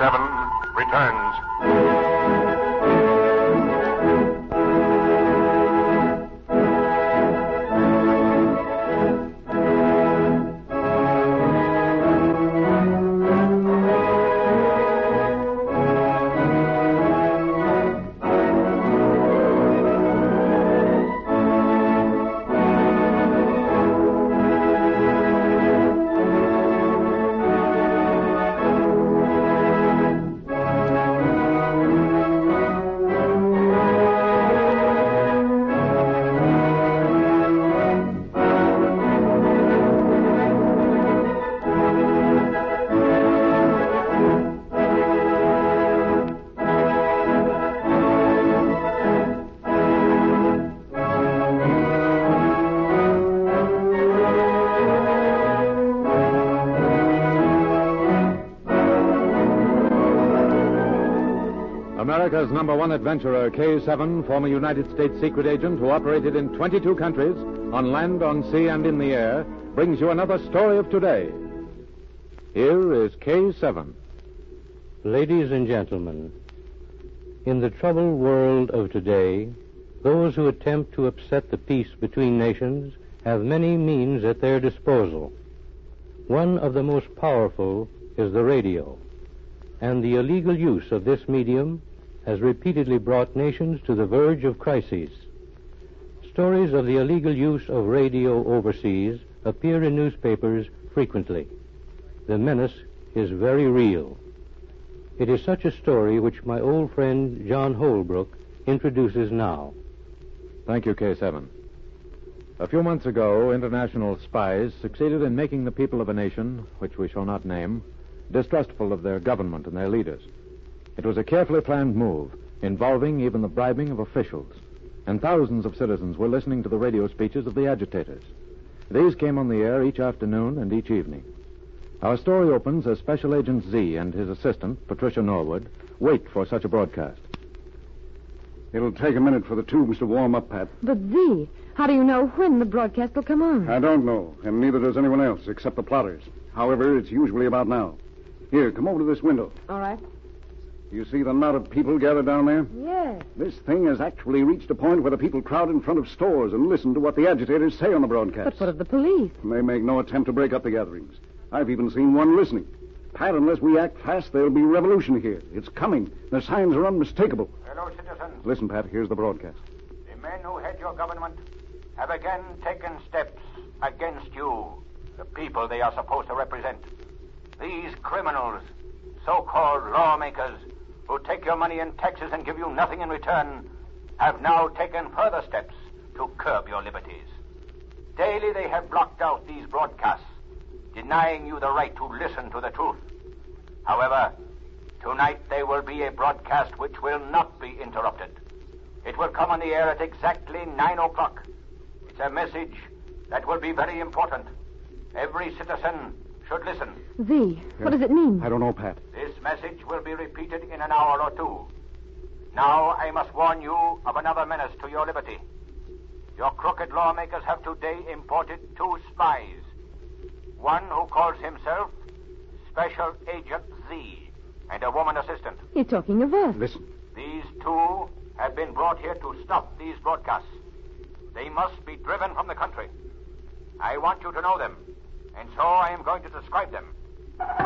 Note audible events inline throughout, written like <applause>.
K7 returns. America's number one adventurer, K7, former United States secret agent who operated in 22 countries, on land, on sea, and in the air, brings you another story of today. Here is K7. Ladies and gentlemen, in the troubled world of today, those who attempt to upset the peace between nations have many means at their disposal. One of the most powerful is the radio, and the illegal use of this medium has repeatedly brought nations to the verge of crises. Stories of the illegal use of radio overseas appear in newspapers frequently. The menace is very real. It is such a story which my old friend John Holbrook introduces now. Thank you, K7. A few months ago, international spies succeeded in making the people of a nation, which we shall not name, distrustful of their government and their leaders. It was a carefully planned move, involving even the bribing of officials. And thousands of citizens were listening to the radio speeches of the agitators. These came on the air each afternoon and each evening. Our story opens as Special Agent Z and his assistant, Patricia Norwood, wait for such a broadcast. It'll take a minute for the tubes to warm up, Pat. But Z, how do you know when the broadcast will come on? I don't know, and neither does anyone else except the plotters. However, it's usually about now. Here, come over to this window. All right. You see the knot of people gathered down there? Yes. This thing has actually reached a point where the people crowd in front of stores and listen to what the agitators say on the broadcast. But what of the police? They make no attempt to break up the gatherings. I've even seen one listening. Pat, unless we act fast, there'll be revolution here. It's coming. The signs are unmistakable. Hello, citizens. Listen, Pat, here's the broadcast. The men who head your government have again taken steps against you, the people they are supposed to represent. These criminals, so called lawmakers, who take your money in taxes and give you nothing in return, have now taken further steps to curb your liberties. Daily they have blocked out these broadcasts, denying you the right to listen to the truth. However, tonight there will be a broadcast which will not be interrupted. It will come on the air at exactly nine o'clock. It's a message that will be very important. Every citizen should listen. Z, what does it mean? I don't know, Pat. This message will be repeated in an hour or two. Now I must warn you of another menace to your liberty. Your crooked lawmakers have today imported two spies. One who calls himself Special Agent Z, and a woman assistant. You're talking of us. Listen. These two have been brought here to stop these broadcasts. They must be driven from the country. I want you to know them, and so I am going to describe them. That's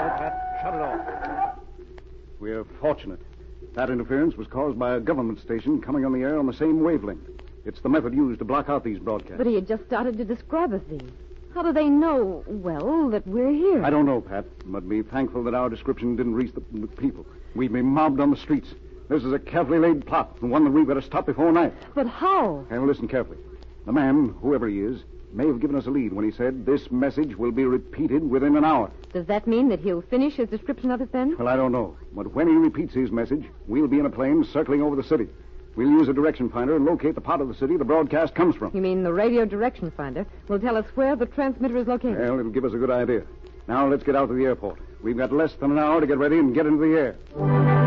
all, Pat. Shut it off. We're fortunate. That interference was caused by a government station coming on the air on the same wavelength. It's the method used to block out these broadcasts. But he had just started to describe us, Z. How do they know, well, that we're here? I don't know, Pat, but be thankful that our description didn't reach the, the people. We'd be mobbed on the streets. This is a carefully laid plot, and one that we've got to stop before night. But how? And listen carefully. The man, whoever he is, may have given us a lead when he said this message will be repeated within an hour. Does that mean that he'll finish his description of us then? Well, I don't know. But when he repeats his message, we'll be in a plane circling over the city. We'll use a direction finder and locate the part of the city the broadcast comes from. You mean the radio direction finder will tell us where the transmitter is located? Well, it'll give us a good idea. Now let's get out to the airport. We've got less than an hour to get ready and get into the air.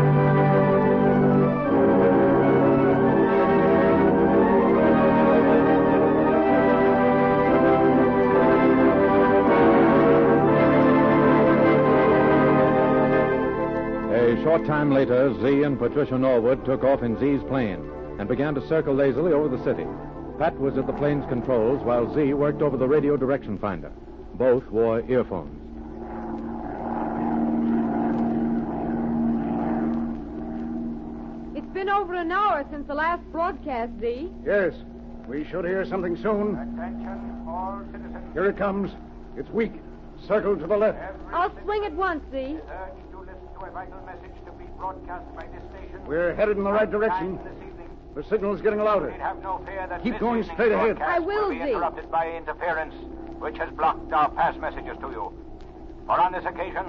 Short time later, Z and Patricia Norwood took off in Z's plane and began to circle lazily over the city. Pat was at the plane's controls while Z worked over the radio direction finder. Both wore earphones. It's been over an hour since the last broadcast, Z. Yes, we should hear something soon. Attention, all citizens. Here it comes. It's weak. Circle to the left. I'll swing at once, Z. Urge to listen to a vital message to be broadcast by this station. We're headed in the right direction. Time This evening. The signal's getting louder. Need have no fear that Keep this going straight ahead. I will, be Z. interrupted by interference, which has blocked our past messages to you. For on this occasion,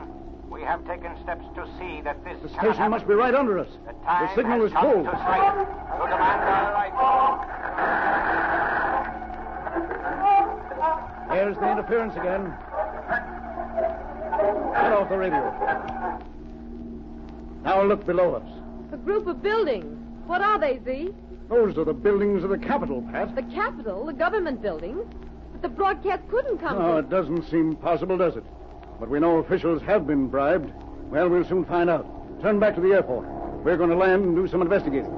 we have taken steps to see that this The cannot station happen. must be right under us. The, time The signal has is come full. To strike, to demand our rights. There's the interference again. Cut off the radio. Now look below us. A group of buildings. What are they, Z? Those are the buildings of the Capitol, Pat. The Capitol, the government buildings. But the broadcast couldn't come No, from... it doesn't seem possible, does it? But we know officials have been bribed. Well, we'll soon find out. Turn back to the airport. We're going to land and do some investigating.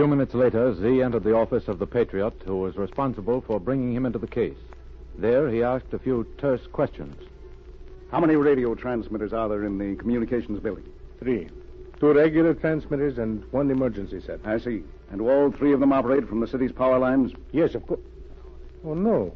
Few minutes later, Z entered the office of the Patriot, who was responsible for bringing him into the case. There, he asked a few terse questions. How many radio transmitters are there in the communications building? Three. Two regular transmitters and one emergency set. I see. And do all three of them operate from the city's power lines? Yes, of course. Oh, no.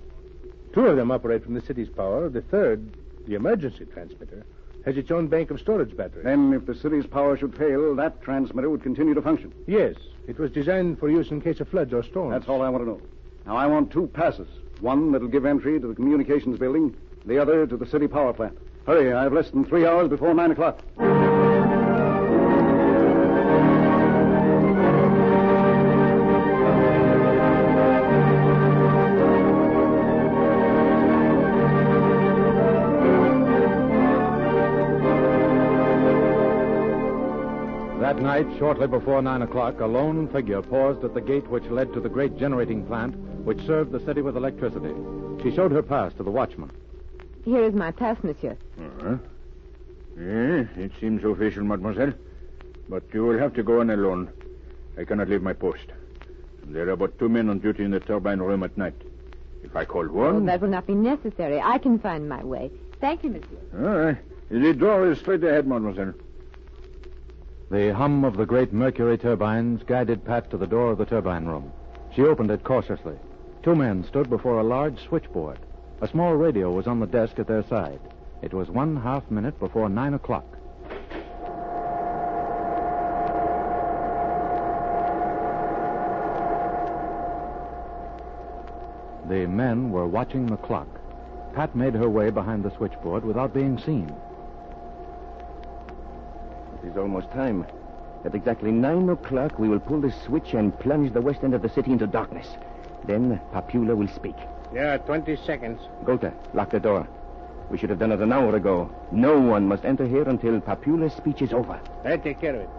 Two of them operate from the city's power. The third, the emergency transmitter, has its own bank of storage batteries. Then, if the city's power should fail, that transmitter would continue to function. Yes, it was designed for use in case of floods or storms. That's all I want to know. Now, I want two passes. One that'll give entry to the communications building, the other to the city power plant. Hurry, I've less than three hours before nine o'clock. Shortly before nine o'clock, a lone figure paused at the gate which led to the great generating plant which served the city with electricity. She showed her pass to the watchman. Here is my pass, monsieur. Uh-huh. Yes, it seems official, mademoiselle. But you will have to go on alone. I cannot leave my post. There are but two men on duty in the turbine room at night. If I call Oh, one... that will not be necessary. I can find my way. Thank you, monsieur. All right. The door is straight ahead, mademoiselle. The hum of the great mercury turbines guided Pat to the door of the turbine room. She opened it cautiously. Two men stood before a large switchboard. A small radio was on the desk at their side. It was one half minute before nine o'clock. The men were watching the clock. Pat made her way behind the switchboard without being seen. It is almost time. At exactly nine o'clock, we will pull the switch and plunge the west end of the city into darkness. Then Papula will speak. Yeah, 20 seconds. Gota, lock the door. We should have done it an hour ago. No one must enter here until Papula's speech is over. I take care of it.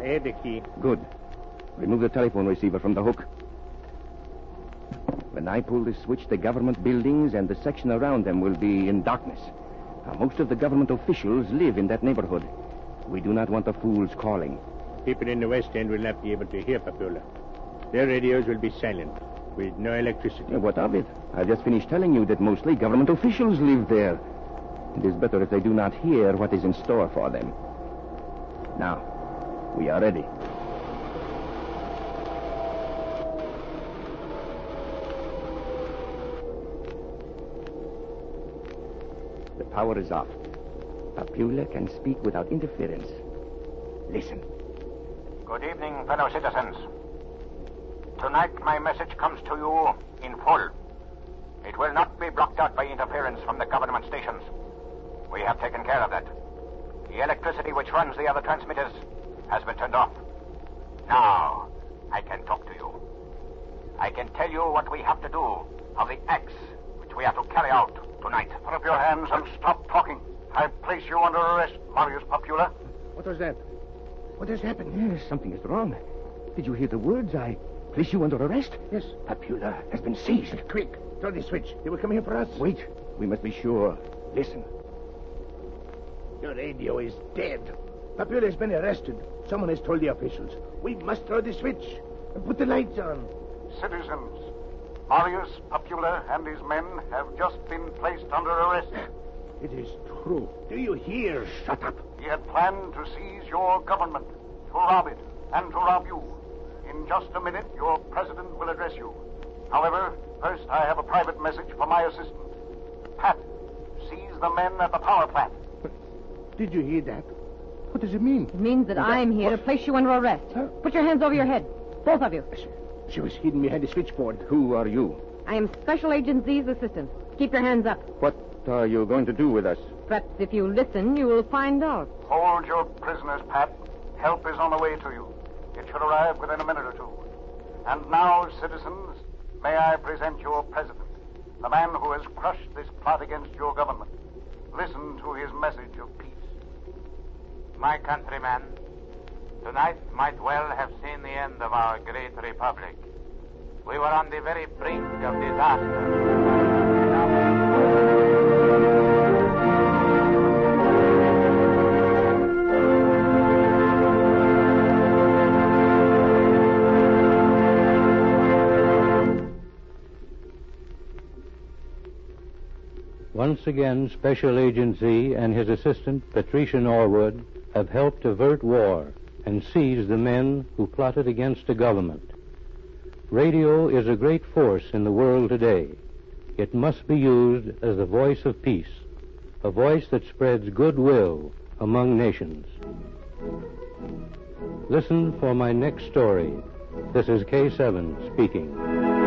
I had the key. Good. Remove the telephone receiver from the hook. When I pull this switch, the government buildings and the section around them will be in darkness. Now, most of the government officials live in that neighborhood. We do not want the fools calling. People in the West End will not be able to hear Papula. Their radios will be silent, with no electricity. Yeah, what of it? I've just finished telling you that mostly government officials live there. It is better if they do not hear what is in store for them. Now, we are ready. Power is off. Papula can speak without interference. Listen. Good evening, fellow citizens. Tonight, my message comes to you in full. It will not be blocked out by interference from the government stations. We have taken care of that. The electricity which runs the other transmitters has been turned off. Now, I can talk to you. I can tell you what we have to do of the acts which we are to carry out tonight. Put up your hands and stop talking. I place you under arrest, Marius Popula. What was that? What has happened? Yes, something is wrong. Did you hear the words? I place you under arrest? Yes. Papula has been seized. Quick, throw the switch. They will come here for us. Wait. We must be sure. Listen. The radio is dead. Papula has been arrested. Someone has told the officials. We must throw the switch and put the lights on. Citizens, Marius Popula and his men have just been placed under arrest. <clears throat> It is true. Do you hear? Shut up. He had planned to seize your government, to rob it, and to rob you. In just a minute, your president will address you. However, first I have a private message for my assistant. Pat, seize the men at the power plant. Did you hear that? What does it mean? It means that I'm here to place you under arrest. Huh? Put your hands over your head. Both of you. She was hidden behind the switchboard. Who are you? I am Special Agent Z's assistant. Keep your hands up. What are you going to do with us? Perhaps if you listen, you will find out. Hold your prisoners, Pat. Help is on the way to you. It should arrive within a minute or two. And now, citizens, may I present your president, the man who has crushed this plot against your government. Listen to his message of peace. My countrymen, tonight might well have seen the end of our great republic. We were on the very brink of disaster. Once again, Special Agent Z and his assistant, Patricia Norwood, have helped avert war and seize the men who plotted against the government. Radio is a great force in the world today. It must be used as the voice of peace, a voice that spreads goodwill among nations. Listen for my next story. This is K7 speaking.